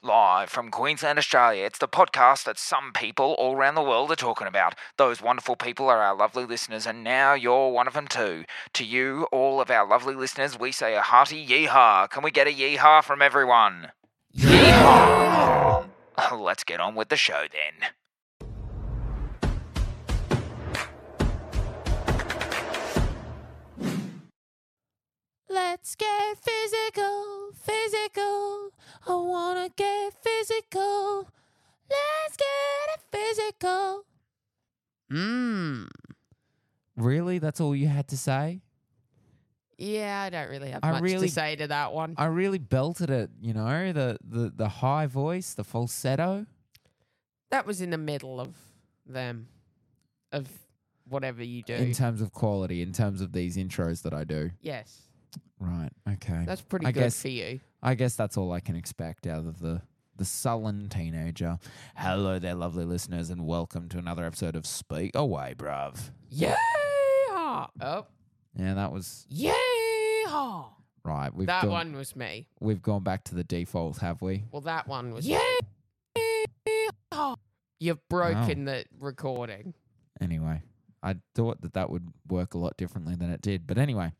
Live from Queensland, Australia, it's the podcast that some people all around the world are talking about. Those wonderful people are our lovely listeners, and now you're one of them too. To you, all of our lovely listeners, we say a hearty yeehaw. Can we get a yeehaw from everyone? Yeehaw! Let's get on with the show then. Let's get physical, physical. I wanna get physical. Let's get it physical. Mmm. Really? That's all you had to say? Yeah, I don't really have I much really- to say to that one. I really belted it, you know, the, the, the high voice, the falsetto. that was in the middle of them, of whatever you do. In terms of quality, in terms of these intros that I do. yes, Right. Okay. that's pretty I good guess- for you. I guess that's all I can expect out of the the sullen teenager. Hello there, lovely listeners, and welcome to another episode of Speak Away, bruv. Yeah. Oh, Yeah, that was yeah. right. We've That gone, one was me. We've gone back to the default, have we? Well, that one was yeah. You've broken the recording. Anyway, I thought that that would work a lot differently than it did. But anyway,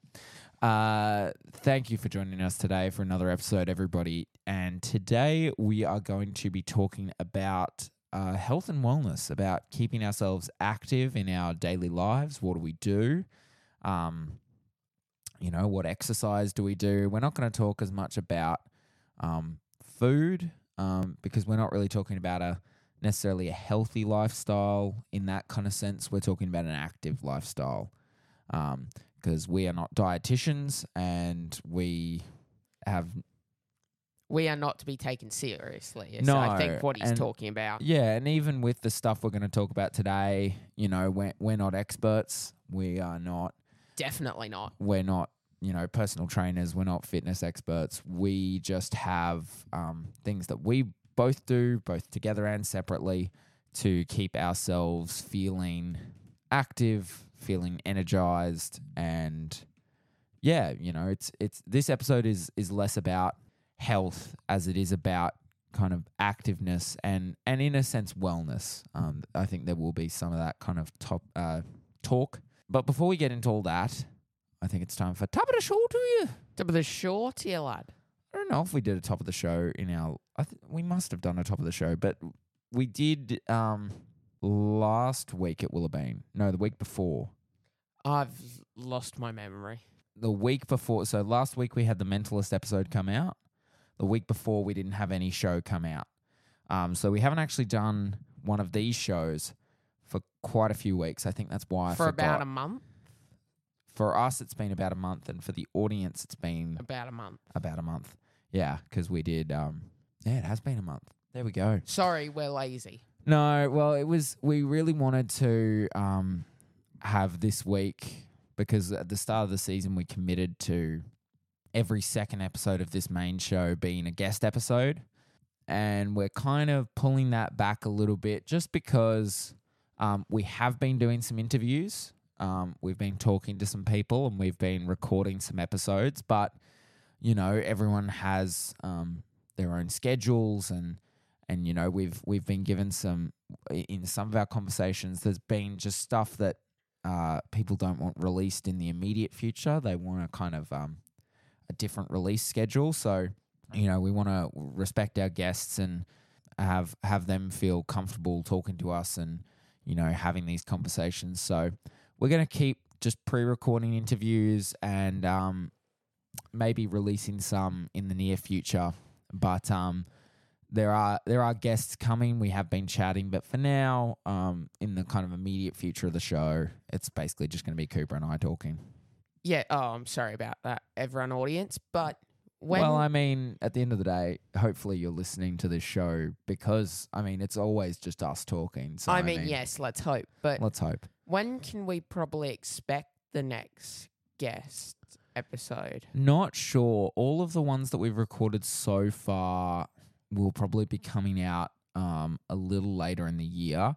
uh, thank you for joining us today for another episode, everybody. And today we are going to be talking about uh, health and wellness, about keeping ourselves active in our daily lives. What do we do? Um, you know, what exercise do we do? We're not going to talk as much about um, food um, because we're not really talking about a necessarily a healthy lifestyle in that kind of sense. We're talking about an active lifestyle because we are not dietitians and we have We are not to be taken seriously. No, I think what he's and- talking about. yeah, and even with the stuff we're going to talk about today, you know, we're we're not experts. We are not. Definitely not. We're not. You know, personal trainers. We're not fitness experts. We just have um, things that we both do, both together and separately, to keep ourselves feeling active, feeling energized, and yeah, you know, it's it's this episode is is less about health as it is about kind of activeness and and in a sense wellness. Um, I think there will be some of that kind of top uh, talk. But before we get into all that, I think it's time for top of the show to you. Top of the short here, lad. I don't know if we did a top of the show in our. I th- we must have done a top of the show, but we did um last week. It will have been no, the week before. I've lost my memory. The week before, so last week we had the Mentalist episode come out. The week before we didn't have any show come out. Um, so we haven't actually done one of these shows for quite a few weeks. I think that's why I For forgot. about a month. for us, it's been about a month, and for the audience, it's been About a month. about a month. Yeah, because we did. Um, yeah, it has been a month. There we go. Sorry, we're lazy. No, well, it was. We really wanted to um, have this week because at the start of the season we committed to every second episode of this main show being a guest episode, and we're kind of pulling that back a little bit just because um, we have been doing some interviews. Um, we've been talking to some people and we've been recording some episodes, but you know everyone has um, their own schedules and and you know we've we've been given some in some of our conversations there's been just stuff that uh, people don't want released in the immediate future. They want a kind of um, a different release schedule. So you know we want to respect our guests and have have them feel comfortable talking to us and you know having these conversations. So we're going to keep just pre-recording interviews and um, maybe releasing some in the near future. But um, there are there are guests coming. We have been chatting, but for now, um, in the kind of immediate future of the show, it's basically just going to be Cooper and I talking. Yeah. Oh, I'm sorry about that, everyone audience. But when well, I mean, at the end of the day, hopefully you're listening to this show because I mean, it's always just us talking. So I mean, yes, let's hope. But let's hope. when can we probably expect the next guest episode? Not sure. All of the ones that we've recorded so far will probably be coming out um, a little later in the year.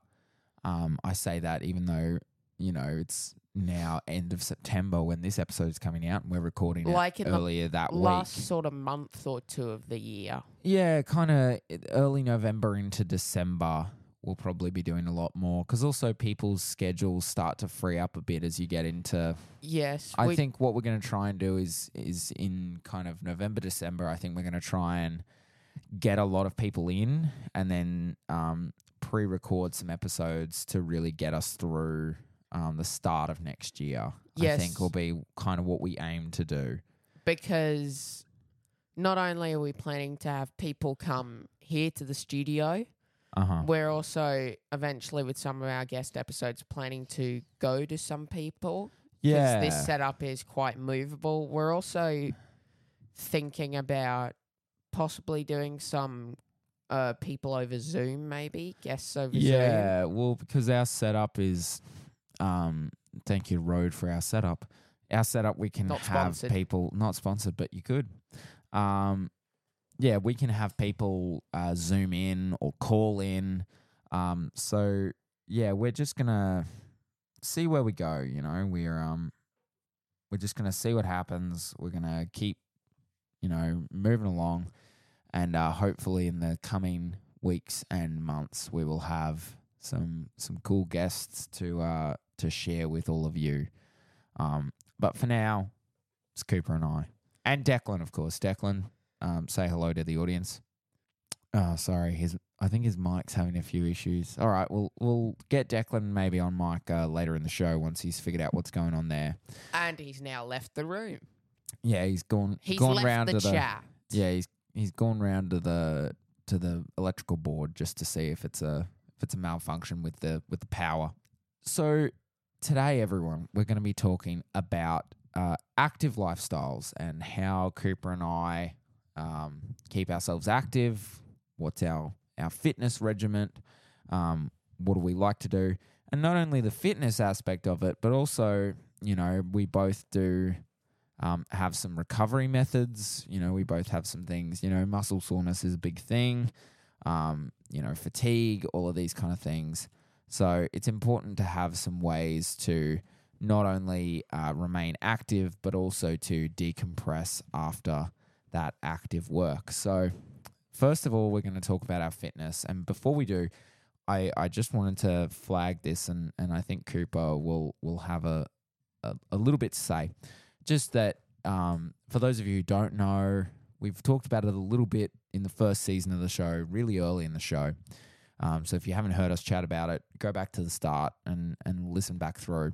Um, I say that even though you know, it's now end of September when this episode is coming out, and we're recording Like it in the earlier that Last week. sort of month or two of the year. Yeah, kind of early November into December. We'll probably be doing a lot more because also people's schedules start to free up a bit as you get into Yes. I we- think what we're going to try and do is is in kind of November, December. I think we're going to try and get a lot of people in, and then um, pre-record some episodes to really get us through um, the start of next year. I think will be kind of what we aim to do. because not only are we planning to have people come here to the studio, Uh huh. we're also eventually with some of our guest episodes planning to go to some people. Yeah. this setup is quite movable. We're also thinking about possibly doing some uh, people over Zoom, maybe guests over Zoom. Yeah, well, because our setup is, um, thank you, Rode, for our setup. Our setup, we can Not have sponsored. people, not sponsored, but you could. Um, yeah, we can have people uh, Zoom in or call in. Um, so yeah, we're just gonna see where we go. You know, we're um, we're just gonna see what happens. We're gonna keep, you know, moving along, and uh, hopefully in the coming weeks and months we will have some some cool guests to uh to share with all of you. Um, but for now, it's Cooper and I, and Declan, of course. Declan, um, say hello to the audience. Oh, sorry, his I think his mic's having a few issues. All right, we'll we'll get Declan maybe on mic uh, later in the show once he's figured out what's going on there. And he's now left the room. Yeah, he's gone He's gone left round the to the chat. yeah, he's he's gone round to the to the electrical board just to see if it's a if it's a malfunction with the with the power. So today, everyone, we're going to be talking about uh, active lifestyles and how Cooper and I um, keep ourselves active. What's our our fitness regiment? Um, what do we like to do? And not only the fitness aspect of it, but also you know we both do um, have some recovery methods. You know, we both have some things. You know, muscle soreness is a big thing. Um, you know, fatigue, all of these kind of things. So it's important to have some ways to not only uh, remain active, but also to decompress after that active work. So, first of all, we're going to talk about our fitness. And before we do, I, I just wanted to flag this, and, and I think Cooper will, will have a, a, a little bit to say just that um, for those of you who don't know, we've talked about it a little bit in the first season of the show, really early in the show. Um, so if you haven't heard us chat about it, go back to the start and and listen back through.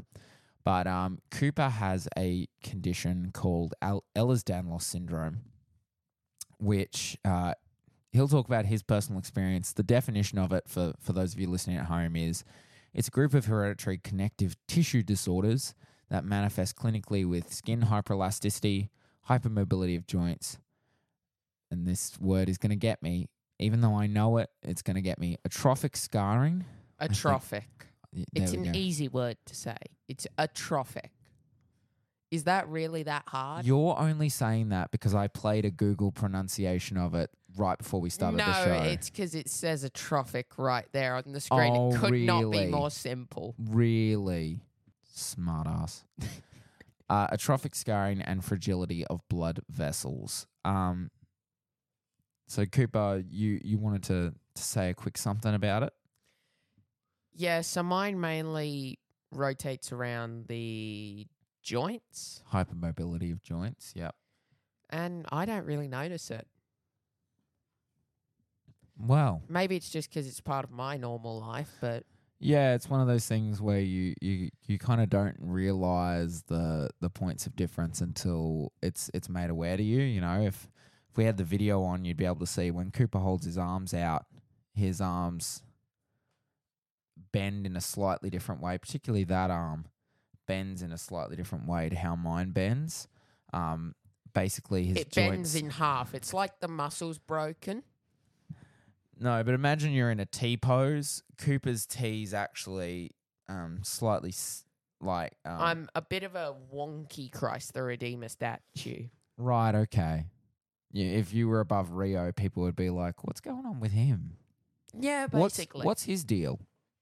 But um, Cooper has a condition called Al- Ehlers-Danlos syndrome, which uh, he'll talk about his personal experience. The definition of it for for those of you listening at home is it's a group of hereditary connective tissue disorders that manifest clinically with skin hyperelasticity, hypermobility of joints. And this word is going to get me, even though I know it, it's going to get me atrophic scarring. Atrophic. It's an go. easy word to say. It's atrophic. Is that really that hard? You're only saying that because I played a Google pronunciation of it right before we started no, the show. No, it's because it says atrophic right there on the screen. Oh, it could not be more simple. really smart ass. uh, atrophic scarring and fragility of blood vessels. Um, so Cooper, you you wanted to, to say a quick something about it? Yeah, so mine mainly rotates around the joints, Hypermobility of joints. Yep. and I don't really notice it. Well, Maybe it's just because it's part of my normal life, but yeah, it's one of those things where you you, you kind of don't realize the the points of difference until it's it's made aware to you. You know, if if we had the video on, you'd be able to see when Cooper holds his arms out, his arms bend in a slightly different way, particularly that arm bends in a slightly different way to how mine bends. Um, basically, his it joints. bends in half. It's like the muscle's broken. No, but imagine you're in a T pose. Cooper's T's actually um, slightly s- like um, I'm a bit of a wonky Christ the Redeemer statue. right. Okay, yeah. If you were above Rio, people would be like, "What's going on with him? Yeah, What's basically. what's his deal?"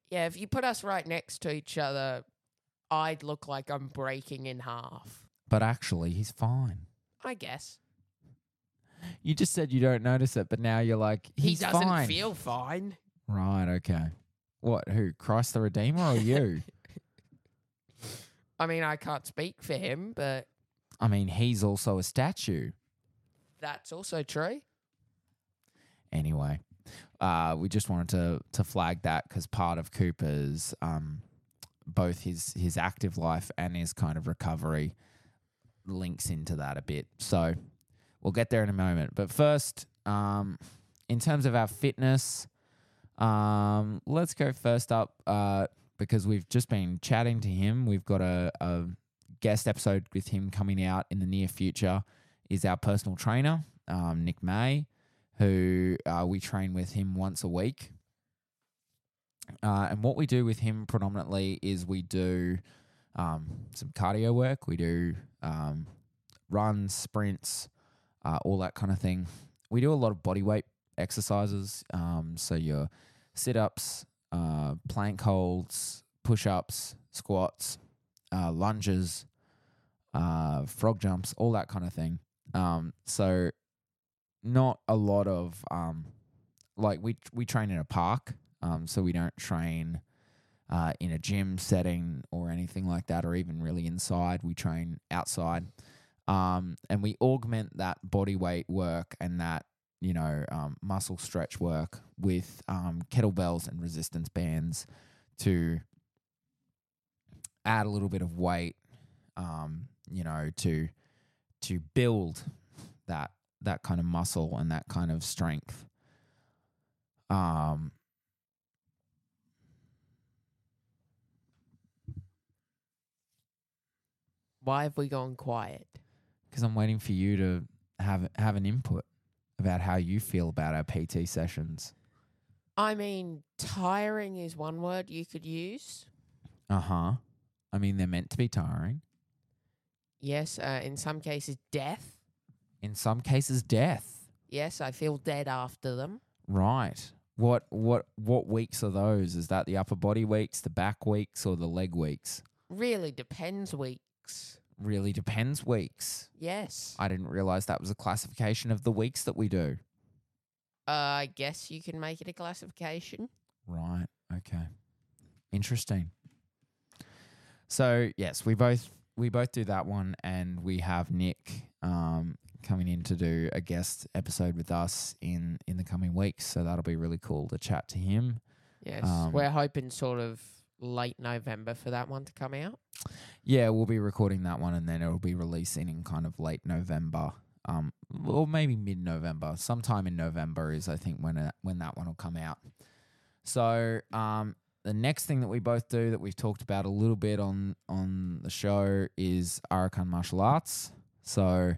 yeah, if you put us right next to each other, I'd look like I'm breaking in half. But actually, he's fine. I guess You just said you don't notice it, but now you're like, he's he doesn't fine. feel fine. right. Okay. What? Who? Christ the Redeemer or you? I mean, I can't speak for him, but I mean, he's also a statue. that's also true. Anyway, uh, we just wanted to to flag that because part of Cooper's um, both his his active life and his kind of recovery links into that a bit. So we'll get there in a moment. But first, um, in terms of our fitness, um, let's go first up uh, because we've just been chatting to him. We've got a, a guest episode with him coming out in the near future. Is our personal trainer, um, Nick May, who uh, we train with him once a week. Uh, and what we do with him predominantly is we do um, some cardio work. We do um, runs, sprints, uh, all that kind of thing. We do a lot of body weight exercises. Um, so your sit ups, uh, plank holds, push ups, squats, uh, lunges, uh, frog jumps, all that kind of thing. Um, so not a lot of um, like we we train in a park, um, so we don't train uh, in a gym setting or anything like that, or even really inside. We train outside, um, and we augment that body weight work and that you know um, muscle stretch work with um, kettlebells and resistance bands to add a little bit of weight, um, you know, to to build that that kind of muscle and that kind of strength. Um, Why have we gone quiet? Because I'm waiting for you to have have an input about how you feel about our PT sessions. I mean, tiring is one word you could use. Uh huh. I mean, they're meant to be tiring. Yes, uh, in some cases, death. In some cases, death. Yes, I feel dead after them. Right. What what what weeks are those? Is that the upper body weeks, the back weeks, or the leg weeks? Really depends weeks. Really depends weeks. Yes. I didn't realize that was a classification of the weeks that we do. Uh, I guess you can make it a classification. Right. Okay. Interesting. So yes, we both we both do that one, and we have Nick um, coming in to do a guest episode with us in in the coming weeks. So that'll be really cool to chat to him. Yes. Um, We're hoping sort of late November for that one to come out. Yeah, we'll be recording that one, and then it'll be releasing in kind of late November, um, or maybe mid November. Sometime in November is I think when it, when that one will come out. So um, the next thing that we both do that we've talked about a little bit on on the show is Arakan martial arts. So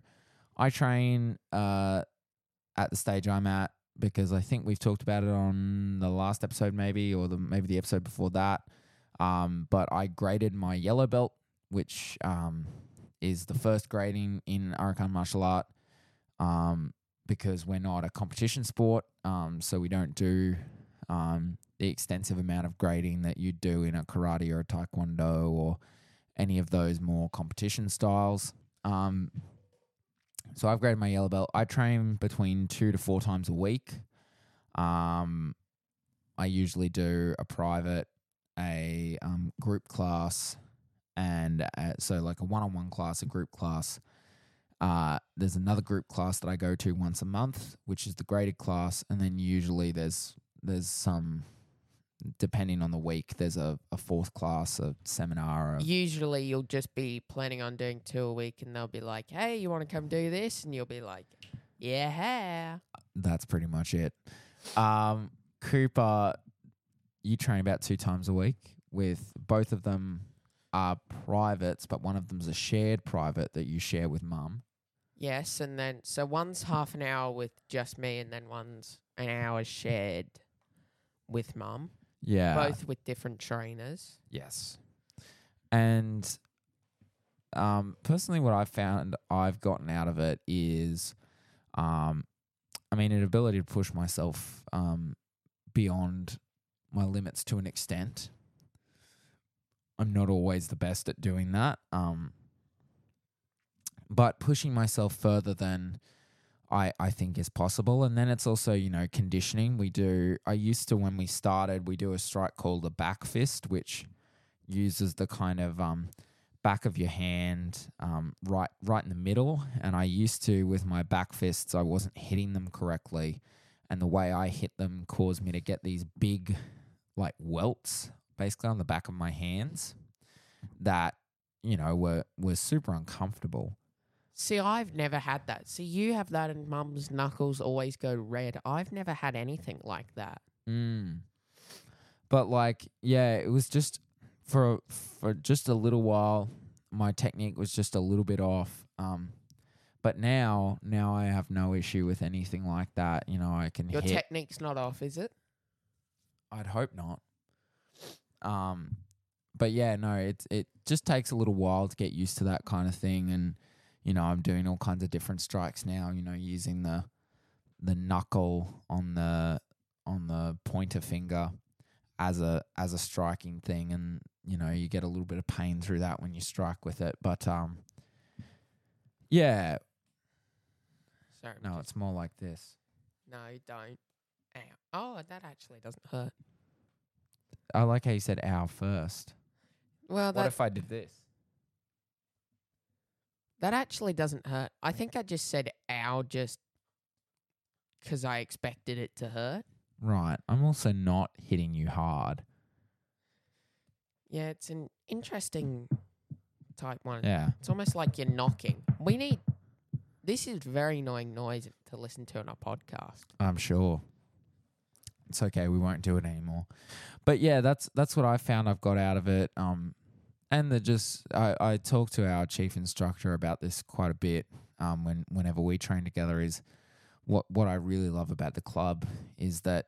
I train uh, at the stage I'm at because I think we've talked about it on the last episode, maybe, or the maybe the episode before that. Um, but I graded my yellow belt, which um, is the first grading in Arakan martial art, um, because we're not a competition sport, um, so we don't do um, the extensive amount of grading that you do in a karate or a taekwondo or any of those more competition styles. Um, so I've graded my yellow belt. I train between two to four times a week. I usually do a private, a um, group class, and uh, so like a one-on-one class, a group class. Uh, there's another group class that I go to once a month, which is the graded class, and then usually there's there's some depending on the week. There's a, a fourth class, a seminar. A, Usually you'll just be planning on doing two a week and they'll be like, hey, you want to come do this? And you'll be like, yeah. that's pretty much it. Um, Cooper, you train about two times a week. With both of them are privates, but one of them's a shared private that you share with mum. Yes. And then, so one's half an hour with just me and then one's an hour shared with mum, Yeah, both with different trainers. Yes. And um, personally, what I've found I've gotten out of it is, um, I mean, an ability to push myself um, beyond my limits to an extent. I'm not always the best at doing that. Um, but pushing myself further than I I think is possible, and then it's also you know conditioning. We do. I used to when we started, we do a strike called the back fist, which uses the kind of um, back of your hand um, right right in the middle. And I used to with my back fists, I wasn't hitting them correctly, and the way I hit them caused me to get these big like welts basically on the back of my hands that you know were were super uncomfortable. See, I've never had that. See, you have that, and Mum's knuckles always go red. I've never had anything like that. Mm. But like, yeah, it was just for for just a little while. My technique was just a little bit off. Um, but now, now I have no issue with anything like that. You know, I can Your hit. technique's not off, is it? I'd hope not. Um, but yeah, no, it it just takes a little while to get used to that kind of thing, and you know, I'm doing all kinds of different strikes now. You know, using the the knuckle on the on the pointer finger as a as a striking thing, and you know, you get a little bit of pain through that when you strike with it. But um, yeah, Sorry. no, it's more like this. no, you don't. Ow. Oh, that actually doesn't hurt. I like how you said "ow" first. Well, What that if I did this? that actually doesn't hurt. I think I just said "ow" just because I expected it to hurt. Right. I'm also not hitting you hard. Yeah, it's an interesting type one. Yeah. It's almost like you're knocking. We need. This is very annoying noise to listen to on a podcast. I'm sure. It's okay. We won't do it anymore. But yeah, that's that's what I found I've got out of it. Um, and the just I I talked to our chief instructor about this quite a bit. Um, when whenever we train together is what what I really love about the club is that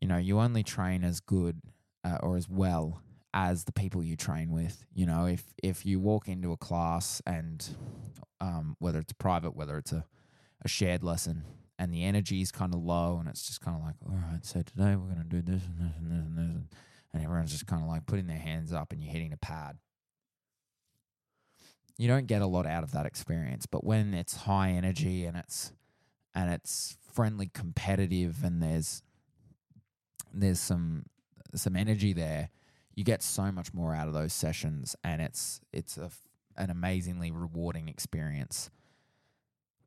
you know you only train as good uh, or as well as the people you train with. You know, if if you walk into a class and um, whether it's private, whether it's a, a shared lesson, and the energy is kind of low, and it's just kind of like, all right, so today we're gonna do this and this and this and this, and, everyone's just kind of like putting their hands up, and you're hitting a pad. You don't get a lot out of that experience, but when it's high energy and it's and it's friendly competitive and there's there's some some energy there you get so much more out of those sessions and it's it's a an amazingly rewarding experience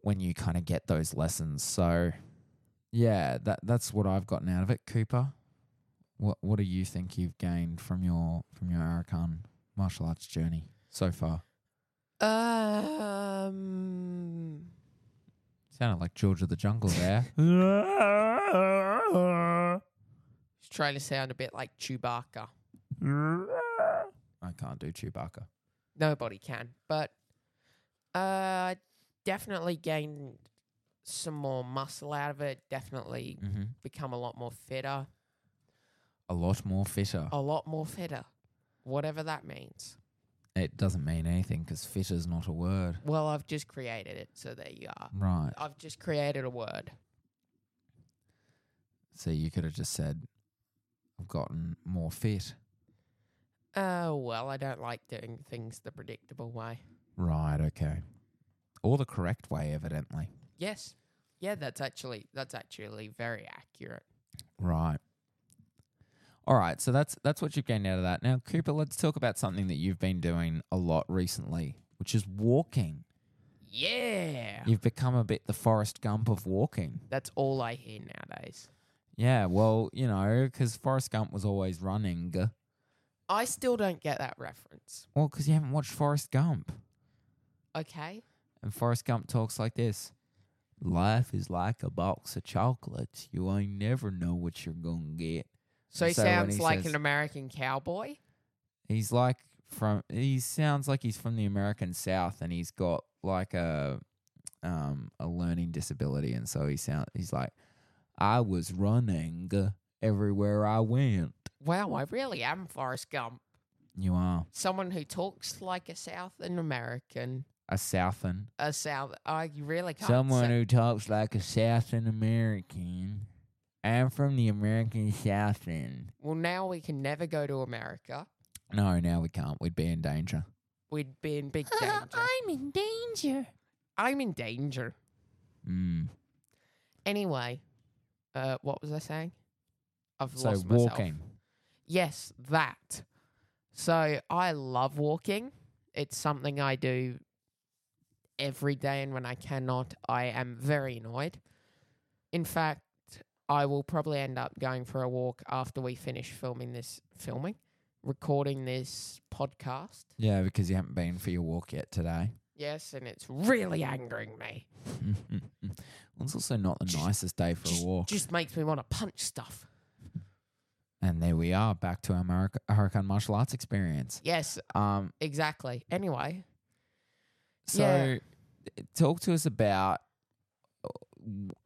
when you kind of get those lessons so yeah that that's what I've gotten out of it Cooper what what do you think you've gained from your from your Arakan martial arts journey so far Um. sounded like George of the Jungle there He's trying to sound a bit like Chewbacca. I can't do Chewbacca Nobody can, but uh, definitely gained some more muscle out of it. Definitely mm-hmm. become a lot more fitter. a lot more fitter A lot more fitter, whatever that means. It doesn't mean anything because fitter is not a word. Well, I've just created it, so there you are. Right. I've just created a word. So you could have just said, I've gotten more fit. Oh well, I don't like doing things the predictable way. Right, okay. Or the correct way, evidently. Yes, yeah, that's actually that's actually very accurate. Right. All right, so that's that's what you've gained out of that. Now, Cooper, let's talk about something that you've been doing a lot recently, which is walking. Yeah, You've become a bit the Forrest Gump of walking. that's all I hear nowadays. Yeah, well, you know, because Forrest Gump was always running. I still don't get that reference. Well, because you haven't watched Forrest Gump. Okay, And Forrest Gump talks like this Life is like a box of chocolates. You ain't never know what you're going to get. so he So sounds he like says- an American cowboy. He's like from, he sounds like he's from the American South and he's got like a, um, a learning disability. And so he sound, he's like, I was running everywhere I went. Wow, I really am Forrest Gump. You are Someone who talks like a Southern American, a Southern. a South. I really can't. Someone say- who talks like a Southern American. I'm from the American Southern. Well, now we can never go to America. No, now we can't. We'd be in danger. We'd be in big danger. I'm in danger. I'm in danger. Mm. Anyway, uh, what was I saying? I've So lost myself. So walking. Yes, that. So I love walking. It's something I do every day, and when I cannot, I am very annoyed. In fact, I will probably end up going for a walk after we finish filming this, filming, recording this podcast. Yeah, because you haven't been for your walk yet today. Yes, and it's really angering me. well, it's also not the Just- nicest day for Just, a walk. just makes me want to punch stuff. and there we are, back to our America, Hurricane martial arts experience. Yes, Um, exactly. Anyway, so Yeah. talk to us about uh,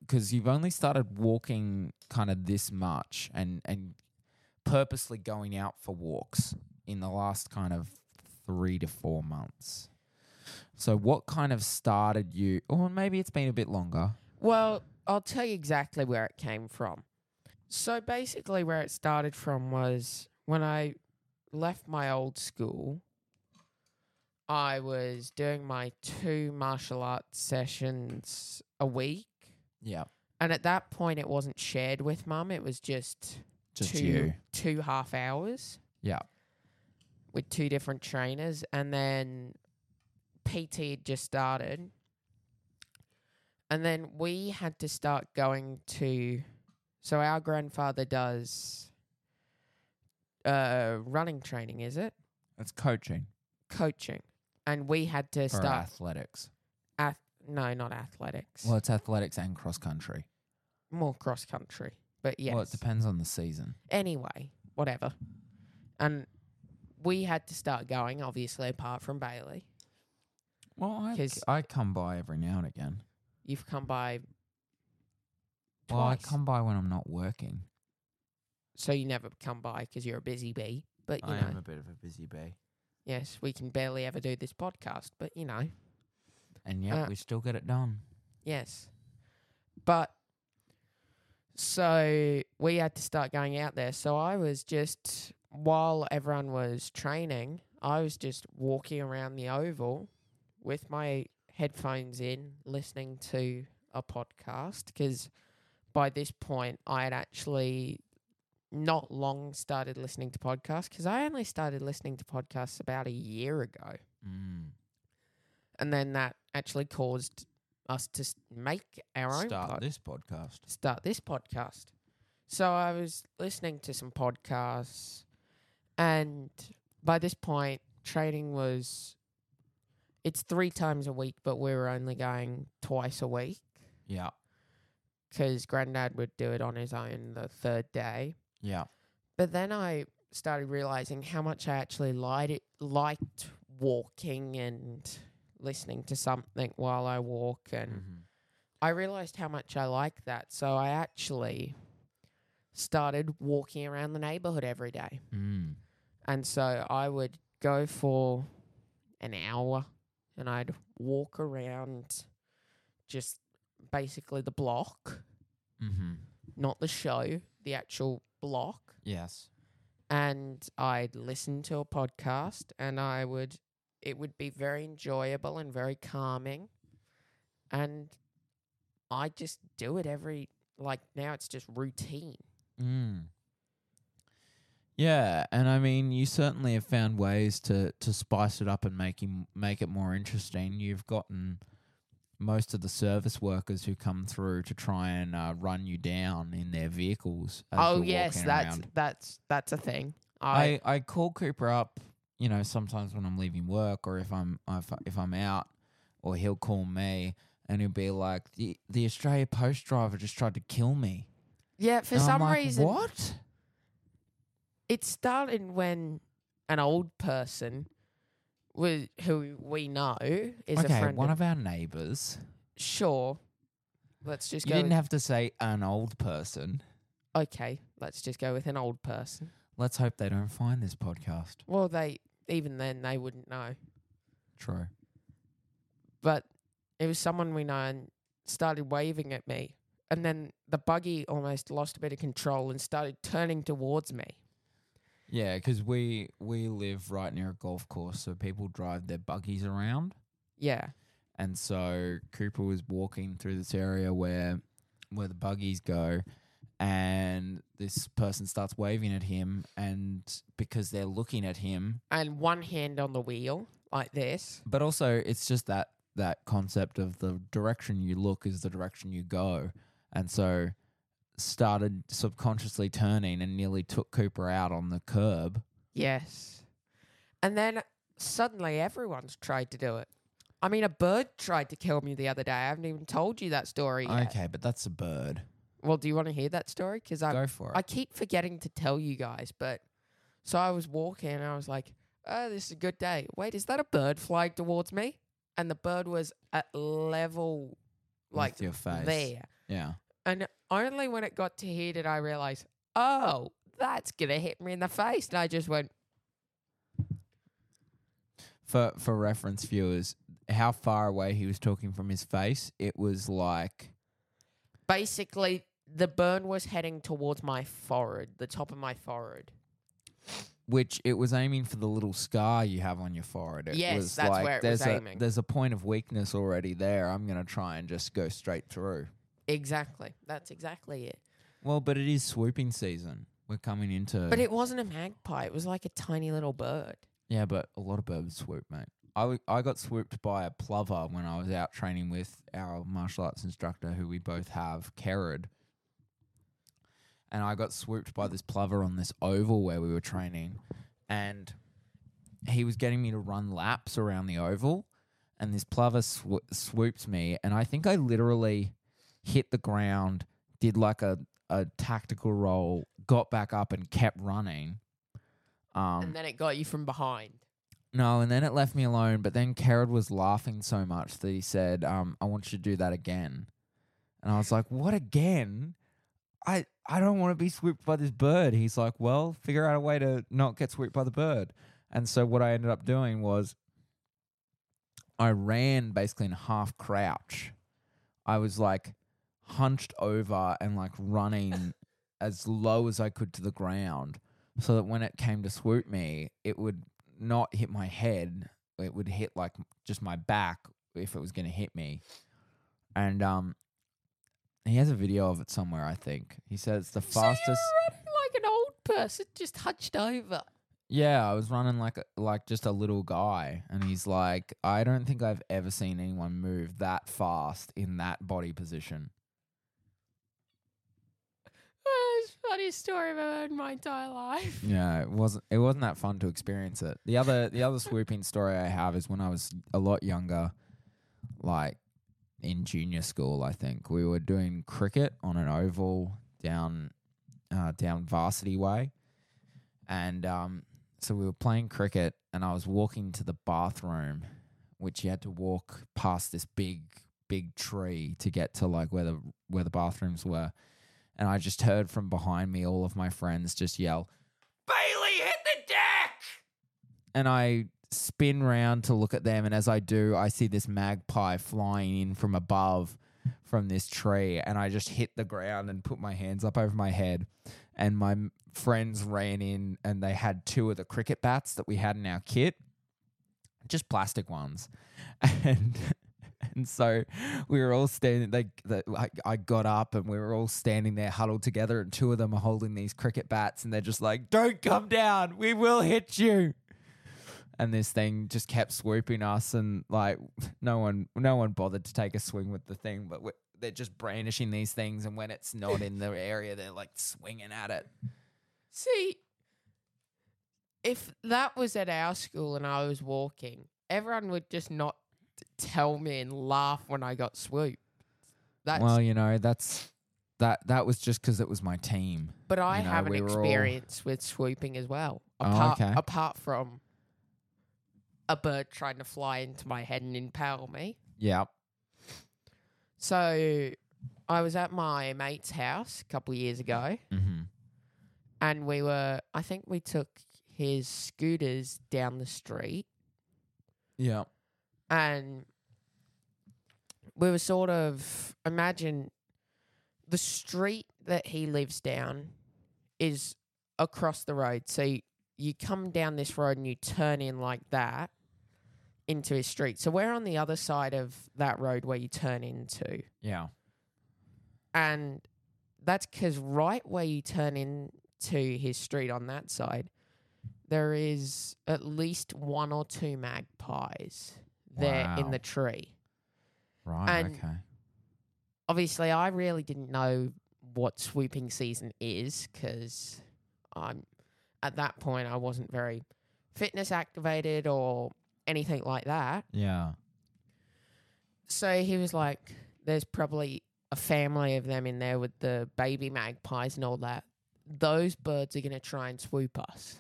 because you've only started walking kind of this much and and purposely going out for walks in the last kind of three to four months. So what kind of started you, or maybe it's been a bit longer. Well, I'll tell you exactly where it came from. So basically, where it started from was when I left my old school, I was doing my two martial arts sessions a week. Yeah, And at that point, it wasn't shared with mum. It was just, just two, you. two half hours Yeah, with two different trainers. And then PT had just started. And then we had to start going to. So our grandfather does uh, running training, is it? That's coaching Coaching. And we had to for start. athletics. Ath- no, not athletics. Well, it's athletics and cross country. More cross country. But yes. Well, it depends on the season. Anyway, whatever. And we had to start going, obviously, apart from Bailey. Well, I, 'Cause- I come by every now and again. You've come by, Well, I Twice. come by when I'm not working. so you never come by because you're a busy bee. But, you I know, am a bit of a busy bee. Yes, we can barely ever do this podcast. But, you know, And yet Uh, we still get it done. yes. But, so we had to start going out there. So I was just, while everyone was training, I was just walking around the oval with my headphones in, listening to a podcast because by this point I had actually not long started listening to podcasts because I only started listening to podcasts about a year ago. Mm. And then that actually caused us to make our own Start this podcast. start this podcast. So I was listening to some podcasts, and by this point, training was. It's three times a week, but we were only going twice a week Yeah. because Grandad would do it on his own the third day. Yeah. But then I started realizing how much I actually liked it, liked walking and listening to something while I walk, and Mhm. I realized how much I like that. So I actually started walking around the neighborhood every day. Mm. And so I would go for an hour and I'd walk around just basically the block, Mm-hmm. not the show, the actual block. Yes. And I'd listen to a podcast and I would, it would be very enjoyable and very calming. And I just do it every, like now it's just routine. Mm. Yeah, and I mean, you certainly have found ways to to spice it up and make him make it more interesting. You've gotten most of the service workers who come through to try and uh, run you down in their vehicles. Oh yes, that's around. that's that's a thing. I, I, I call Cooper up, you know, sometimes when I'm leaving work or if I'm if, I- if I'm out, or he'll call me and he'll be like, the the Australia Post driver just tried to kill me. yeah, for And some like, reason what? it started when an old person was who we know is a okay, friend one of, of our neighbours. sure. Let's just You go. didn't with- have to say an old person. okay, let's just go with an old person. Let's hope they don't find this podcast. Well, they even then they wouldn't know, True. but it was someone we know and started waving at me, and then the buggy almost lost a bit of control and started turning towards me. Yeah, because we we live right near a golf course, so people drive their buggies around. Yeah. And so Cooper was walking through this area where where the buggies go and this person starts waving at him and because they're looking at him And one hand on the wheel like this. but also it's just that that concept of the direction you look is the direction you go and so started subconsciously turning and nearly took Cooper out on the curb Yes. And then suddenly everyone's tried to do it. I mean, a bird tried to kill me the other day. I haven't even told you that story yet. okay but that's a bird Well, do you want to hear that story? Because I, go for it I keep forgetting to tell you guys. But so I was walking and I was like, oh, this is a good day. Wait, is that a bird flying towards me? And the bird was at level, like With your face there. yeah And only when it got to here did I realize, oh, that's going to hit me in the face. And I just went, for for reference viewers how far away he was talking from his face it was like basically, the burn was heading towards my forehead, the top of my forehead. which it was aiming for the little scar you have on your forehead. It Yes, was that's like, where it there's was a, aiming. There's a point of weakness already there. I'm gonna try and just go straight through. Exactly. That's exactly it. Well, but it is swooping season. We're coming into. But it wasn't a magpie. It was like a tiny little bird. yeah, but a lot of birds swoop, mate. I, w- I got swooped by a plover when I was out training with our martial arts instructor, who we both have, Kerrod. And I got swooped by this plover on this oval where we were training, and he was getting me to run laps around the oval, and this plover sw- swoops me, and I think I literally hit the ground, did like a, a tactical roll, got back up, and kept running. Um, and then it got you from behind. no, and then it left me alone. But then Kerrod was laughing so much that he said, um, "I want you to do that again." And I was like, "What again? I I don't want to be swooped by this bird." He's like, "Well, figure out a way to not get swooped by the bird." And so what I ended up doing was, I ran basically in half crouch. I was like hunched over and like running as low as I could to the ground, so that when it came to swoop me, it would not hit my head. It would hit like just my back if it was going to hit me. And um, he has a video of it somewhere. I think he said it's the So fastest. you were running like an old person, just hunched over. Yeah, I was running like a, like just a little guy, and he's like, I don't think I've ever seen anyone move that fast in that body position. Funniest story I've ever heard in my entire life. Yeah, it wasn't it wasn't that fun to experience it. The other the other swooping story I have is when I was a lot younger, like in junior school, I think. We were doing cricket on an oval down uh, down varsity way. And um so we were playing cricket and I was walking to the bathroom, which you had to walk past this big, big tree to get to like where the where the bathrooms were. And I just heard from behind me all of my friends just yell, Bailey, hit the deck! And I spin round to look at them, and as I do, I see this magpie flying in from above from this tree, and I just hit the ground and put my hands up over my head. And my friends ran in, and they had two of the cricket bats that we had in our kit, just plastic ones, and. And so we were all standing. They, the, I, I got up and we were all standing there huddled together. And two of them are holding these cricket bats, and they're just like, "Don't come down. We will hit you." And this thing just kept swooping us, and like no one, no one bothered to take a swing with the thing. But they're just brandishing these things, and when it's not in the area, they're like swinging at it. See, if that was at our school and I was walking, everyone would just not tell me and laugh when I got swooped. That's well, you know, that's that. That was just because it was my team. but I you know, have an we were all- experience with swooping as well. Oh, Apart, okay. apart from a bird trying to fly into my head and impale me. Yeah. So I was at my mate's house a couple of years ago Mm-hmm. and we were I think we took his scooters down the street Yeah. And we were sort of imagine the street that he lives down is across the road. So y- you come down this road and you turn in like that into his street. So we're on the other side of that road where you turn into. Yeah. And that's because right where you turn into his street on that side, there is at least one or two magpies there in the tree. Right. And- okay. Obviously, I really didn't know what swooping season is because I'm at that point I wasn't very fitness activated or anything like that. Yeah. So he was like, "There's probably a family of them in there with the baby magpies and all that. Those birds are gonna try and swoop us."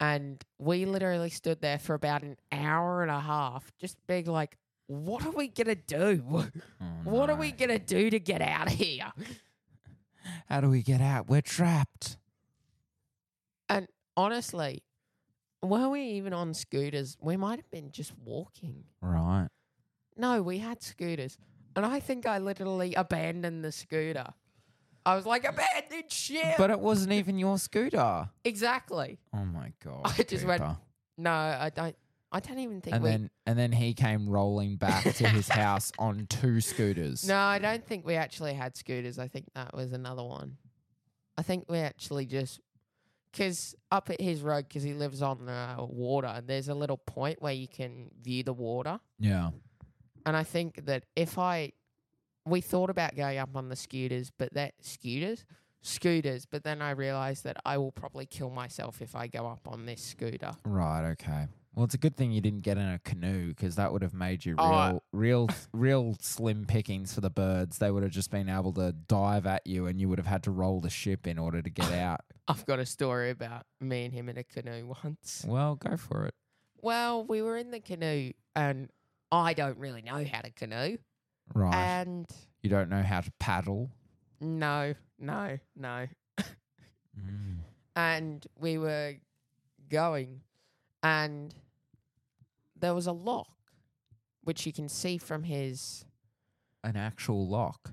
And we literally stood there for about an hour and a half, just being like, "What are we gonna do? Oh, What are we gonna do to get out of here?" How do we get out? We're trapped. And honestly, were we even on scooters? We might have been just walking. Right. No, we had scooters. And I think I literally abandoned the scooter. I was like, abandoned ship. But it wasn't even your scooter. exactly. Oh my god. I just went, Cooper. No, I don't. I don't even think And we. then and then he came rolling back to his house on two scooters. no, I don't think we actually had scooters. I think that was another one. I think we actually just. Because up at his road, because he lives on the water, there's a little point where you can view the water. Yeah. And I think that if I, we thought about going up on the scooters, but that scooters, scooters, but then I realized that I will probably kill myself if I go up on this scooter. Right. Okay. Well, it's a good thing you didn't get in a canoe because that would have made you oh, real, Oh, real, real slim pickings for the birds. They would have just been able to dive at you, and you would have had to roll the ship in order to get out. I've got a story about me and him in a canoe once. well, go for it. Well, we were in the canoe, and I don't really know how to canoe. Right. And you don't know how to paddle. no, no, no. Mm. and we were going, and there was a lock, which you can see from his, An actual lock.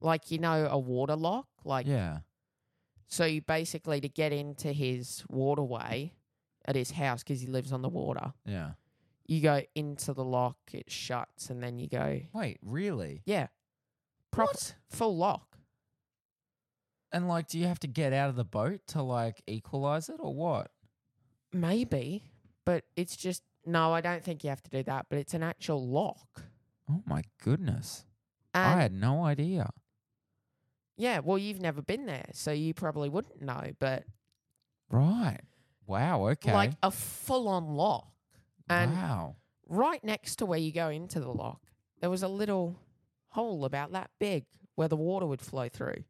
like you know, a water lock. Like, Yeah. so you basically to get into his waterway at his house because he lives on the water. Yeah. You go into the lock, it shuts, and then you go, Wait, really? yeah, proper What? full lock. And like, do you have to get out of the boat to like equalize it or what? Maybe, but it's just no. I don't think you have to do that. But it's an actual lock. Oh my goodness. And I had no idea. Yeah, well, you've never been there, so you probably wouldn't know. But Right. Wow. Okay. like a full-on lock, and wow. right next to where you go into the lock, there was a little hole about that big where the water would flow through,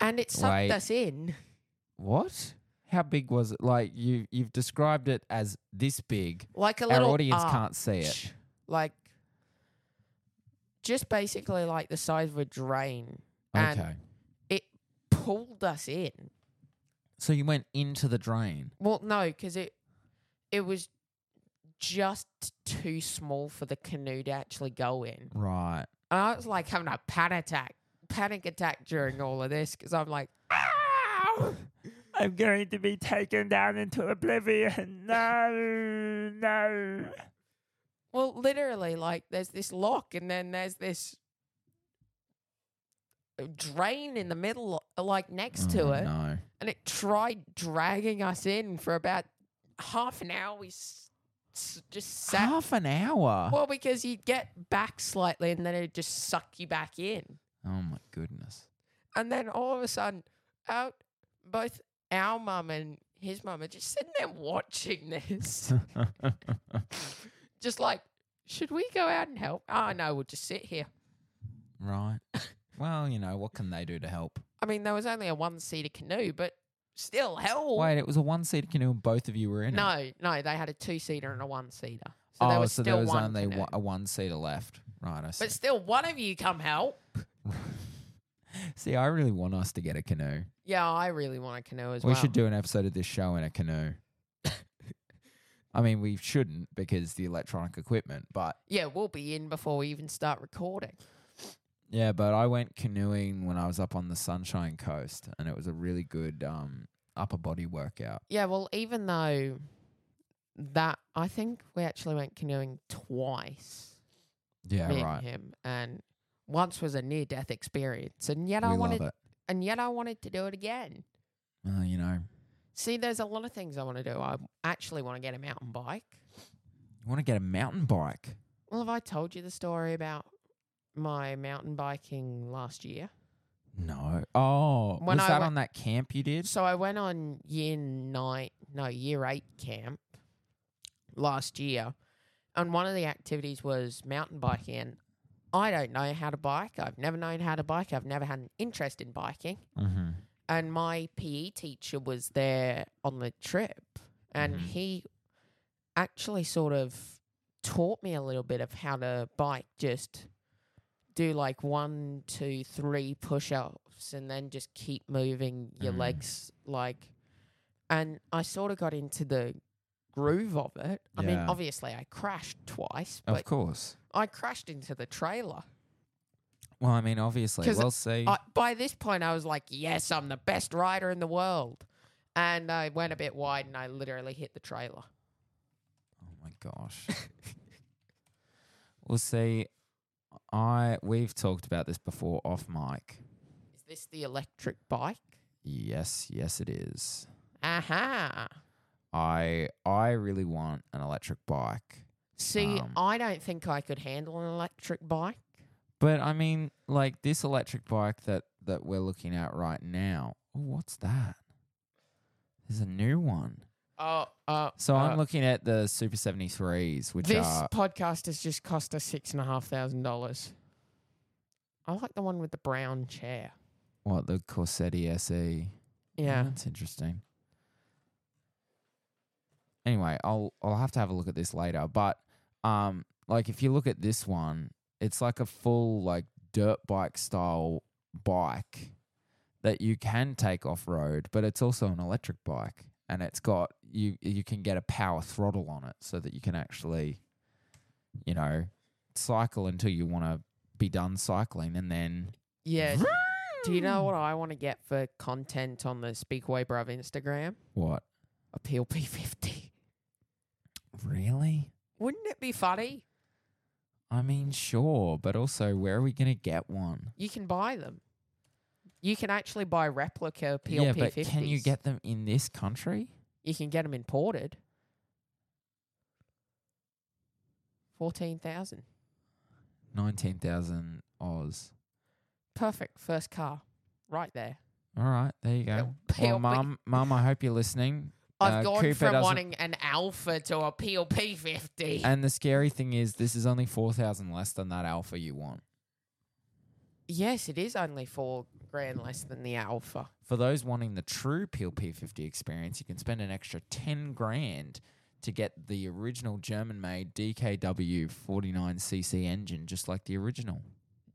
and it sucked Wait. us in. What? How big was it? Like you you've described it as this big. Like a little Our audience arch, can't see it. Like just basically like the size of a drain, and Okay. it pulled us in. So you went into the drain. Well, no, because it it was just too small for the canoe to actually go in. Right. And I was like having a panic attack, panic attack during all of this because I'm like, "Ow!" I'm going to be taken down into oblivion. No, no. well, literally, like there's this lock and then there's this drain in the middle, like next to Oh, it, No. and it tried dragging us in for about half an hour. We s- just sat. Half an hour. Well, because you'd get back slightly and then it'd just suck you back in. Oh my goodness. And then all of a sudden, out both our mum and his mum are just sitting there watching this. just like, should we go out and help? Oh, no, we'll just sit here. right. Well, you know, what can they do to help? I mean, there was only a one seater canoe, but still, hell. Wait, it was a one seater canoe and both of you were in it. no, no, they had a two seater and a one seater. So there oh, was so still there was one only canoe. one, a one seater left. Right, I see. But still, one of you come help. see, I really want us to get a canoe. Yeah, I really want a canoe as well. we well. should do an episode of this show in a canoe. I mean, we shouldn't because the electronic equipment, but Yeah, we'll be in before we even start recording. Yeah, but I went canoeing when I was up on the Sunshine Coast, and it was a really good, um, upper body workout. Yeah, well, even though that, I think we actually went canoeing twice, Yeah, me right. and him, and once was a near death experience, and yet I we wanted, love it. and yet I wanted to do it again. Uh, you know, See, there's a lot of things I want to do. I actually want to get a mountain bike. you want to get a mountain bike. Well, have I told you the story about my mountain biking last year? No. Oh, When was I that went- on that camp you did? So I went on year nine, no, year eight camp last year, and one of the activities was mountain biking. And I don't know how to bike. I've never known how to bike. I've never had an interest in biking. Mm-hmm. And my PE teacher was there on the trip, and Mhm. he actually sort of taught me a little bit of how to bike. Just do like one, two, three push ups, and then just keep moving your Mm. legs. Like, and I sort of got into the groove of it. I mean, obviously, I crashed twice, Of course. I crashed into the trailer. Well, I mean, obviously, we'll see. I, by this point, I was like, yes, I'm the best rider in the world. And I went a bit wide and I literally hit the trailer. oh my gosh. we'll see. I we've talked about this before off mic. Is this the electric bike? Yes, yes, it is. Aha. I I really want an electric bike. See, Um, I don't think I could handle an electric bike. But I mean, like this electric bike that that we're looking at right now. Oh, what's that? There's a new one. Oh, uh, So uh, I'm looking at the Super 73s, which this are podcast has just cost us six and a half thousand dollars. I like the one with the brown chair. what the Corsetti SE. Yeah. that's interesting. Anyway, I'll I'll have to have a look at this later. But um, like if you look at this one, it's like a full like dirt bike style bike that you can take off road, but it's also an electric bike, and it's got you you can get a power throttle on it so that you can actually, you know, cycle until you want to be done cycling, and then Yeah. Do you know what I want to get for content on the Speak Away Bruv Instagram? what A Peel P50. really? Wouldn't it be funny? I mean, sure, but also, where are we going to get one? You can buy them. You can actually buy replica PLP yeah, but 50s. can you get them in this country? You can get them imported. 14,000. 19,000 Oz. Perfect first car. Right there. All right, there you go. Well, PLP. mum, mum, I hope you're listening. I've Uh, gone Cooper from wanting an Alfa to a Peel P50. And the scary thing is, this is only 4,000 less than that Alfa you want. Yes, it is only four grand less than the Alfa. For those wanting the true Peel P50 experience, you can spend an extra 10 grand to get the original German made DKW 49cc engine, just like the original.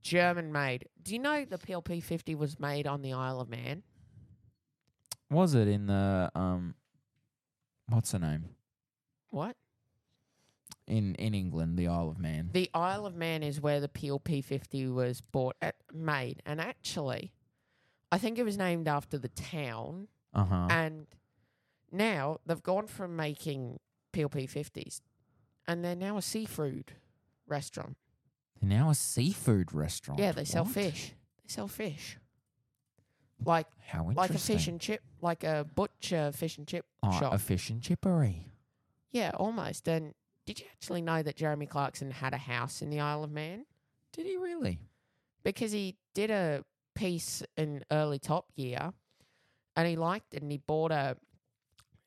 German made. Do you know the Peel P50 was made on the Isle of Man? Was it in the, um, what's the name? What? In, in England, the Isle of Man. The Isle of Man is where the Peel P50 was bought at, made. And actually, I think it was named after the town. Uh huh. And now they've gone from making Peel P50s and they're now a seafood restaurant. They're now a seafood restaurant. Yeah, they sell What? fish. They sell fish. Like How like a fish and chip, like a butcher fish and chip oh, shop. a fish and chippery. yeah, almost. And did you actually know that Jeremy Clarkson had a house in the Isle of Man? Did he really? Because he did a piece in early Top Gear and he liked it and he bought a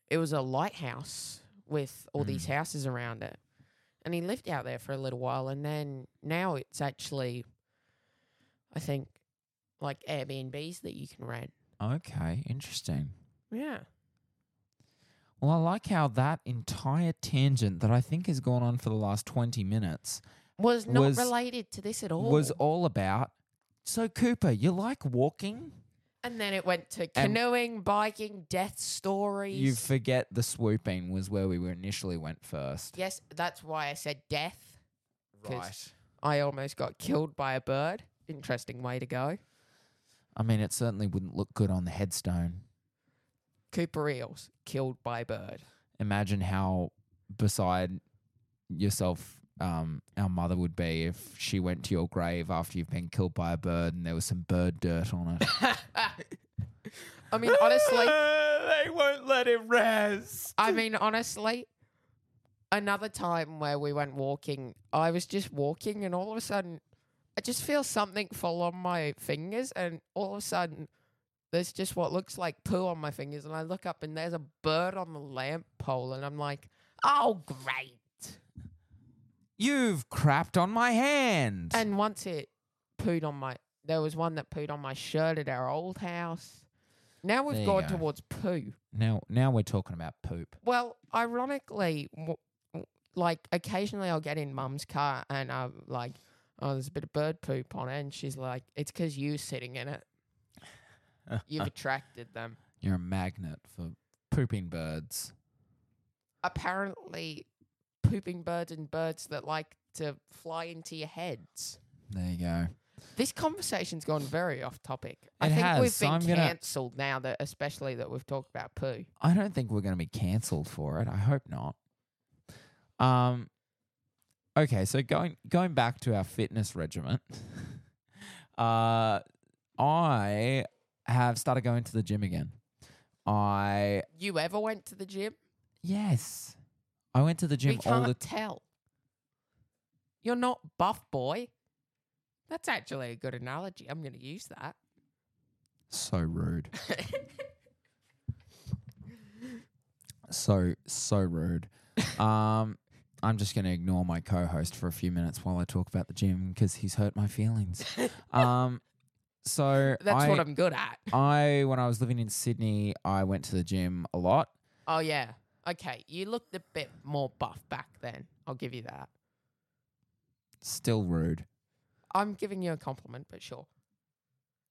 it was a lighthouse with all these Mm. houses around it. And he lived out there for a little while and then now it's actually I think like Airbnbs that you can rent. Okay, interesting. Yeah. Well, I like how that entire tangent that I think has gone on for the last 20 minutes Was not Was- related to this at all. was all about. So, Cooper, you like walking? and then it went to canoeing, biking, death stories. You forget the swooping was where we were initially went first. yes, that's why I said death. Right. I almost got killed by a bird. Interesting way to go. I mean, it certainly wouldn't look good on the headstone. Cooper eels killed by bird. Imagine how beside yourself um, our mother would be if she went to your grave after you've been killed by a bird and there was some bird dirt on it. I mean, honestly, they won't let it rest. I mean, honestly, another time where we went walking, I was just walking, and all of a sudden, I just feel something fall on my fingers, and all of a sudden, there's just what looks like poo on my fingers, and I look up, and there's a bird on the lamp pole, and I'm like, oh, great. You've crapped on my hand. And once it pooed on my, there was one that pooed on my shirt at our old house. Now we've There you gone go. towards poo. now, now we're talking about poop. Well, ironically, w- w- like occasionally I'll get in mum's car and I'm like, oh, there's a bit of bird poop on it. And she's like, it's because you sitting in it. You've attracted them. You're a magnet for pooping birds. Apparently, pooping birds and birds that like to fly into your heads. There you go. This conversation's gone very off topic. I It think has, we've so been gonna- cancelled now that, especially that we've talked about poo. I don't think we're going to be cancelled for it. I hope not. Um. Okay, so going going back to our fitness regiment, uh, I have started going to the gym again. I You ever went to the gym? yes, I went to the gym we all can't the tell. You're not buff, boy. That's actually a good analogy. I'm going to use that. so rude, so so rude. Um, I'm just going to ignore my co-host for a few minutes while I talk about the gym because he's hurt my feelings. Um, so That's I, what I'm good at. I when I was living in Sydney, I went to the gym a lot. Oh, yeah. Okay. You looked a bit more buff back then. I'll give you that. Still rude. I'm giving you a compliment, but sure.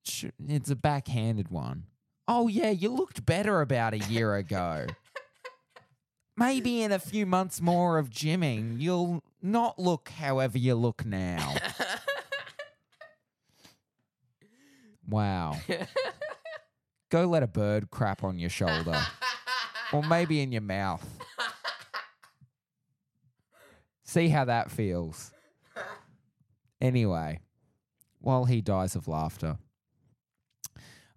Sh- It's a backhanded one. Oh yeah, you looked better about a year ago. Maybe in a few months more of gymming, you'll not look however you look now. Wow. Go let a bird crap on your shoulder. or maybe in your mouth. See how that feels. Anyway, while he dies of laughter.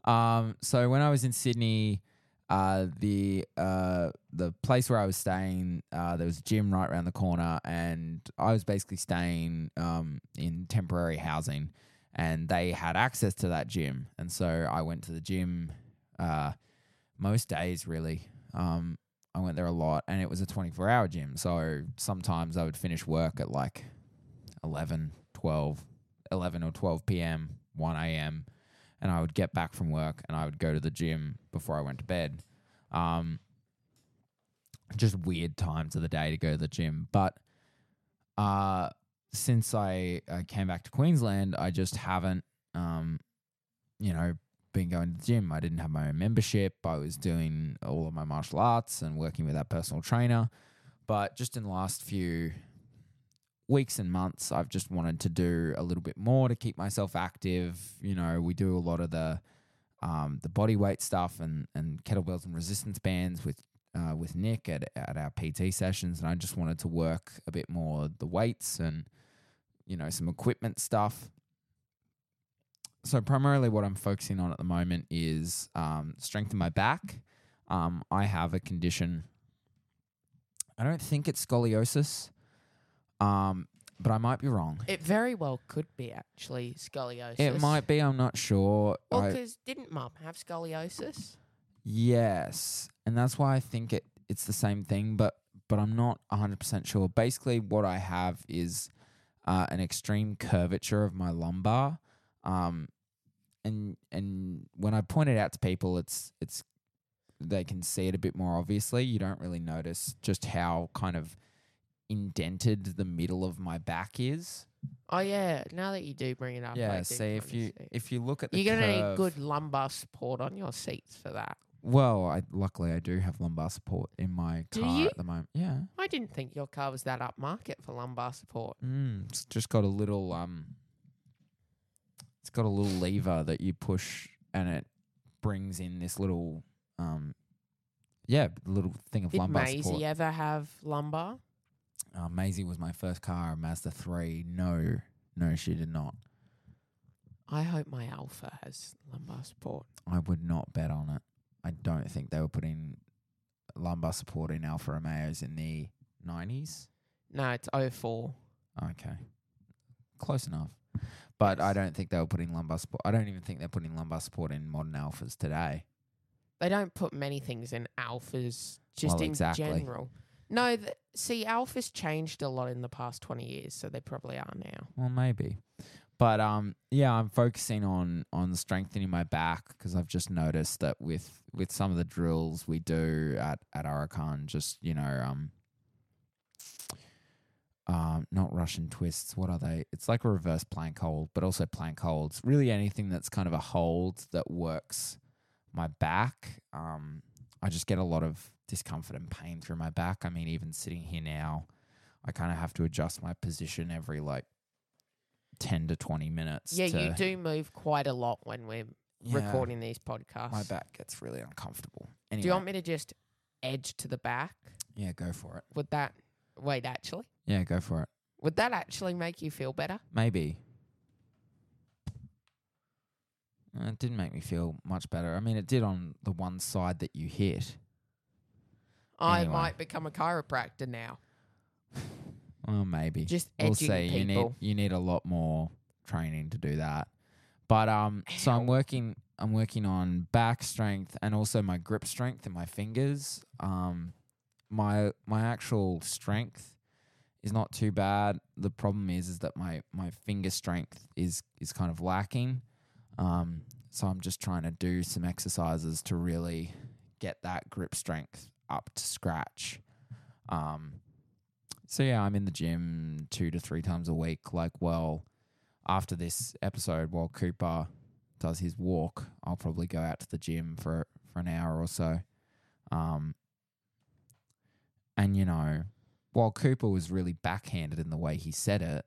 Um, so when I was in Sydney, uh, the uh, the place where I was staying, uh, there was a gym right around the corner, and I was basically staying um, in temporary housing, and they had access to that gym, and so I went to the gym uh, most days really. Um, I went there a lot, and it was a 24 hour gym. So sometimes I would finish work at like 11, 12, 11 or 12 p.m., 1 a.m., and I would get back from work and I would go to the gym before I went to bed. Um, just weird times of the day to go to the gym. But uh, since I, I came back to Queensland, I just haven't, um, you know, been going to the gym. I didn't have my own membership. I was doing all of my martial arts and working with that personal trainer. But just in the last few weeks and months, I've just wanted to do a little bit more to keep myself active. You know, we do a lot of the um, the body weight stuff and, and kettlebells and resistance bands with uh, with Nick at at our PT sessions, and I just wanted to work a bit more the weights and you know some equipment stuff. So primarily, what I'm focusing on at the moment is um, strength in my back. Um, I have a condition. I don't think it's scoliosis, um, but I might be wrong. It very well could be actually scoliosis. It might be. I'm not sure. Well, I- because didn't mum have scoliosis? Yes, and that's why I think it it's the same thing, but but I'm not 100% sure. Basically, what I have is uh, an extreme curvature of my lumbar, um, and and when I point it out to people, it's it's they can see it a bit more obviously. You don't really notice just how kind of indented the middle of my back is. Oh yeah. Now that you do bring it up, yeah, do see if you see. if you look at the you're gonna need good lumbar support on your seats for that. Well, I luckily I do have lumbar support in my Do car you? at the moment. Yeah. I didn't think your car was that upmarket for lumbar support. Mm, it's just got a little um it's got a little lever that you push and it brings in this little um yeah, little thing of Did lumbar support. Maisie ever have lumbar? Uh, Maisie was my first car, a Mazda 3. No, no, she did not. I hope my Alfa has lumbar support. I would not bet on it. I don't think they were putting lumbar support in Alfa Romeos in the 90s. No, it's 04. Okay. Close enough. But I don't think they were putting lumbar support. I don't even think they're putting lumbar support in modern Alfas today. They don't put many things in Alfas just Well, in exactly. general. No, th- see, Alfa's changed a lot in the past 20 years, so they probably are now. Well, maybe. But um, yeah, I'm focusing on on strengthening my back because I've just noticed that with with some of the drills we do at at Arakan, just you know, um, um, not Russian twists. What are they? It's like a reverse plank hold, but also plank holds. Really, anything that's kind of a hold that works my back. Um, I just get a lot of discomfort and pain through my back. I mean, even sitting here now, I kind of have to adjust my position every like 10 to 20 minutes. Yeah, to- you do move quite a lot when we're Yeah, recording these podcasts. My back gets really uncomfortable. Anyway, Do you want me to just edge to the back? yeah, go for it. Would that wait? Actually, Yeah, go for it. would that actually make you feel better? Maybe. Uh, It didn't make me feel much better. I mean, it did on the one side that you hit. I Anyway. might become a chiropractor now. Well, maybe. Just we'll see. You need you need a lot more training to do that. But um, so I'm working. I'm working on back strength and also my grip strength in my fingers. Um, my my actual strength is not too bad. The problem is is that my my finger strength is is kind of lacking. Um, so I'm just trying to do some exercises to really get that grip strength up to scratch. Um, so yeah, I'm in the gym two to three times a week. Like, well, after this episode, while Cooper does his walk, I'll probably go out to the gym for for an hour or so. Um, and you know, while Cooper was really backhanded in the way he said it,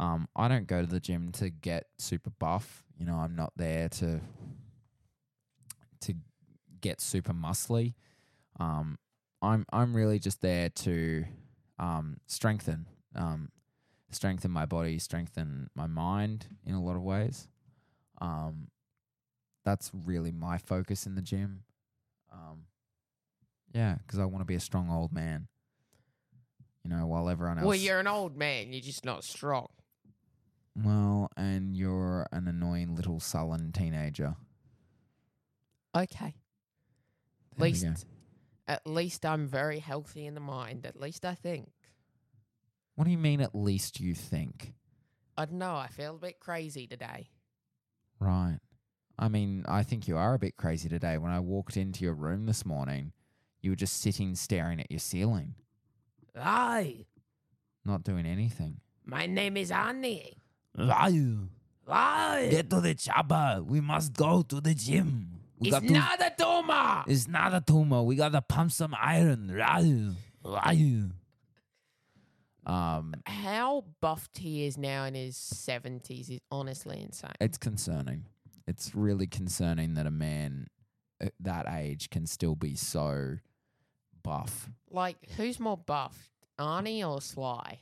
um, I don't go to the gym to get super buff. You know, I'm not there to to get super muscly. Um, I'm I'm really just there to um, strengthen, um, strengthen my body, strengthen my mind in a lot of ways. Um, that's really my focus in the gym. Um, yeah, because I want to be a strong old man. You know, while everyone else. Well, you're an old man. You're just not strong. Well, and you're an annoying little sullen teenager. Okay. At There least. At least I'm very healthy in the mind. At least I think. What do you mean? At least you think, I don't know. I feel a bit crazy today. right? I mean, I think you are a bit crazy today. When I walked into your room this morning, you were just sitting staring at your ceiling, Hi, not doing anything. my name is Annie. Ryu, Hi, get to the chopper. We must go to the gym. We it's got to- not a tumor. It's not a tumor. We gotta pump some iron. Um, How buffed he is now in his seventies is honestly insane. it's concerning. It's really concerning that a man at that age can still be so buff. Like, who's more buffed, Arnie or Sly?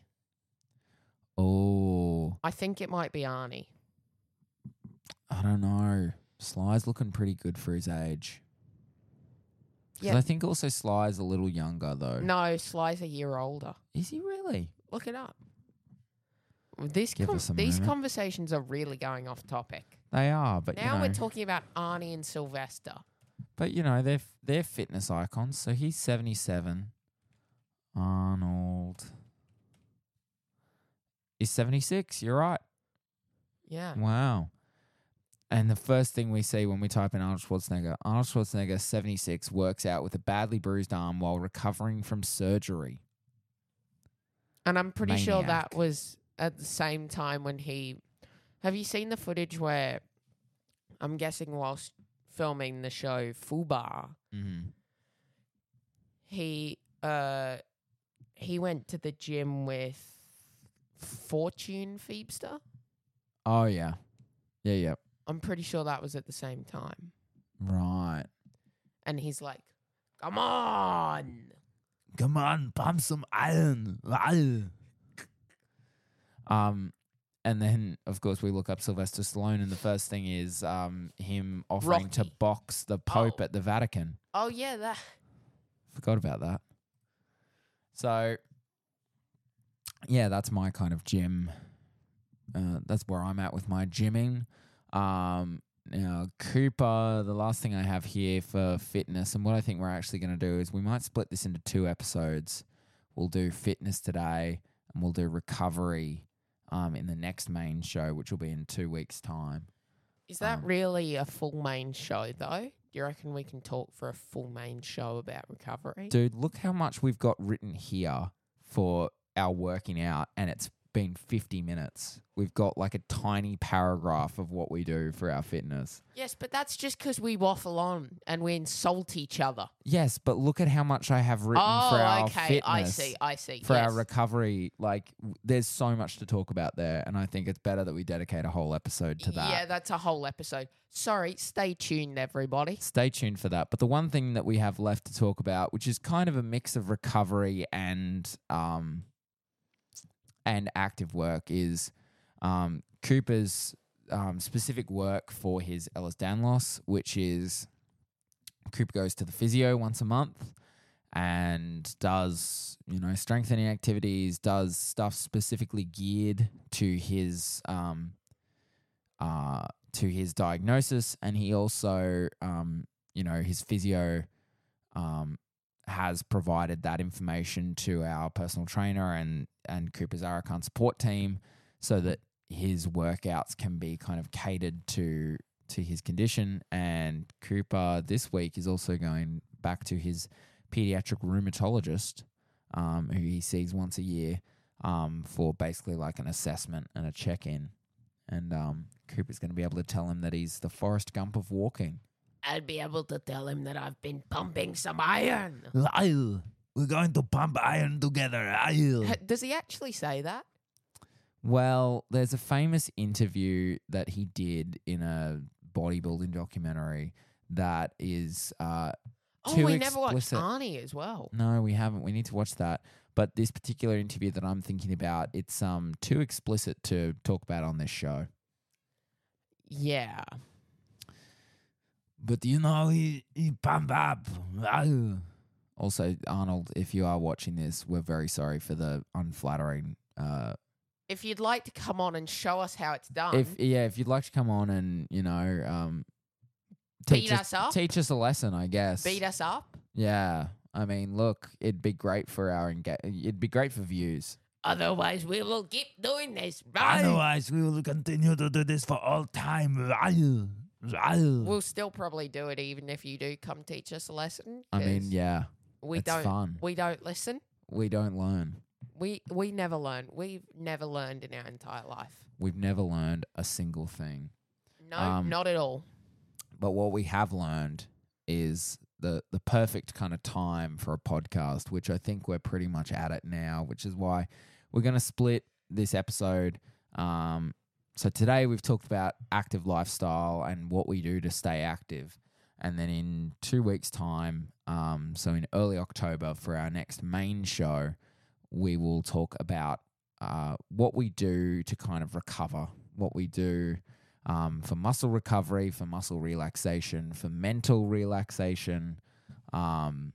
Oh, I think it might be Arnie. I don't know. Sly's looking pretty good for his age. 'Cause Yeah. I think also Sly's a little younger though. No, Sly's a year older. Is he really? Look it up. This Give con- us a these moment. conversations are really going off topic. They are, but now you know, we're talking about Arnie and Sylvester. but you know, they're f- they're fitness icons. So he's seventy seven. Arnold is seventy six. You're right. Yeah. Wow. And the first thing we see when we type in Arnold Schwarzenegger, Arnold Schwarzenegger, 76, works out with a badly bruised arm while recovering from surgery. And I'm pretty sure that was at the same time when he. Have you seen the footage where I'm guessing whilst filming the show Fubar, Mm-hmm. he uh he went to the gym with Fortune Feimster? Oh, yeah. Yeah, yeah. I'm pretty sure that was at the same time. Right. And he's like, Come on. Come on, pump some iron. Um, and then of course we look up Sylvester Stallone, and the first thing is um him offering to Rocky. box the Pope Oh. at the Vatican. Oh yeah, that. Forgot about that. So, yeah, that's my kind of gym. Uh, that's where I'm at with my gymming. Um, now, Cooper, the last thing I have here for fitness, and what I think we're actually going to do is we might split this into two episodes. We'll do fitness today, and we'll do recovery um, in the next main show, which will be in two weeks' time. Is that Um, really a full main show though? Do you reckon we can talk for a full main show about recovery? Dude, look how much we've got written here for our working out, and it's been 50 minutes. We've got like a tiny paragraph of what we do for our fitness. Yes, but that's just because we waffle on and we insult each other. Yes, but look at how much I have written oh, for our recovery. Oh, okay. fitness. I see. I see. For yes. our recovery, like w- there's so much to talk about there, and I think it's better that we dedicate a whole episode to that. Yeah, that's a whole episode. Sorry, stay tuned, everybody. Stay tuned for that. But the one thing that we have left to talk about, which is kind of a mix of recovery and um and active work, is um, Cooper's um, specific work for his Ehlers-Danlos, which is Cooper goes to the physio once a month and does you know strengthening activities, does stuff specifically geared to his um, uh, to his diagnosis, and he also, um, you know, his physio um, has provided that information to our personal trainer and and Cooper's Arakan support team, so that his workouts can be kind of catered to to his condition. And Cooper this week is also going back to his pediatric rheumatologist, um, who he sees once a year, um, for basically like an assessment and a check in and um, Cooper's going to be able to tell him that he's the Forrest Gump of walking. I'll be able to tell him that I've been pumping some iron. Rawr. We're going to pump iron together. Rawr. Ha- Does he actually say that? Well, there's a famous interview that he did in a bodybuilding documentary that is. Uh, Oh, Too we never watched explicit. Arnie as well. no, we haven't. We need to watch that. But this particular interview that I'm thinking about, it's um too explicit to talk about on this show. Yeah. But you know, he, he pump up. Also, Arnold, if you are watching this, we're very sorry for the unflattering uh, If you'd like to come on and show us how it's done, if yeah, if you'd like to come on and you know, um, Beat teach us up? teach us a lesson, I guess. beat us up. Yeah, I mean, look, it'd be great for our enga- It'd be great for views. Otherwise, we will keep doing this. Right? Otherwise, we will continue to do this for all time. Rawr. We'll still probably do it even if you do come teach us a lesson. I mean, yeah, we it's don't. fun. We don't listen. We don't learn. We we never learn. We've never learned in our entire life. We've never learned a single thing. No, Um, not at all. But what we have learned is the the perfect kind of time for a podcast, which I think we're pretty much at it now, which is why we're going to split this episode. Um, so today we've talked about active lifestyle and what we do to stay active. And then in two weeks' time, um, so in early October for our next main show, we will talk about uh, what we do to kind of recover, what we do um, for muscle recovery, for muscle relaxation, for mental relaxation. Um,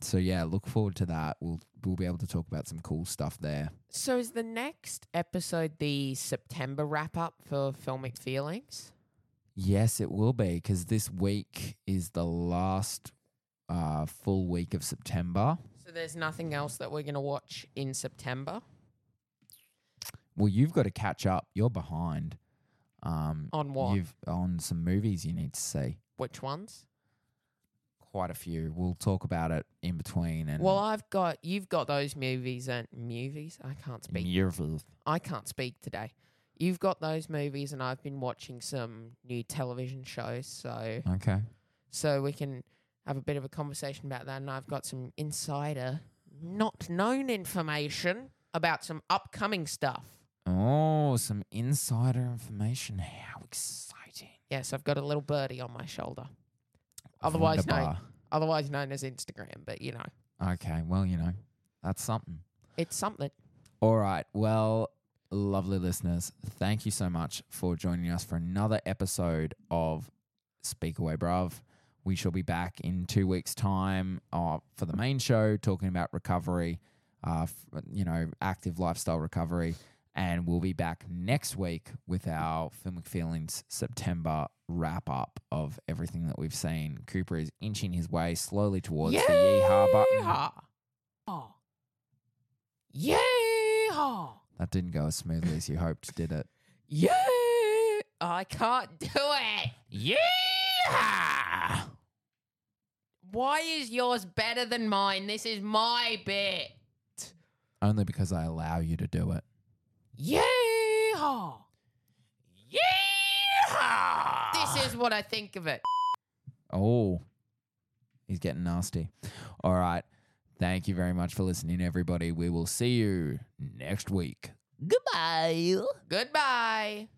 so yeah, look forward to that. We'll we'll be able to talk about some cool stuff there. So is the next episode the September wrap up for Filmic Feelings? Yes, it will be because this week is the last uh, full week of September. So there's nothing else that we're gonna watch in September Well, you've got to catch up. You're behind. Um, on what? You've on some movies you need to see. Which ones? Quite a few. We'll talk about it in between. And Well, I've got you've got those movies and movies. I can't speak. I can't speak today. You've got those movies, and I've been watching some new television shows. So Okay. so we can have a bit of a conversation about that. And I've got some insider, not known information about some upcoming stuff. Oh, some insider information. How exciting. Yes, I've got a little birdie on my shoulder. Otherwise known, otherwise known as Instagram. But you know, Okay, well, you know, that's something. it's something. All right. Well, lovely listeners, thank you so much for joining us for another episode of Speak Away Bruv. We shall be back in two weeks' time uh, for the main show, talking about recovery, uh, f- you know, active lifestyle recovery. And we'll be back next week with our Filmic Feelings September wrap up of everything that we've seen. Cooper is inching his way slowly towards the yeehaw button. Yeehaw. Oh. Yeehaw. That didn't go as smoothly as you hoped, did it? Yeah. I can't do it. Yeah! Why is yours better than mine? This is my bit. Only because I allow you to do it. Yeehaw. Yeah! This is what I think of it. Oh, he's getting nasty. All right. Thank you very much for listening, everybody. We will see you next week. Goodbye. Goodbye.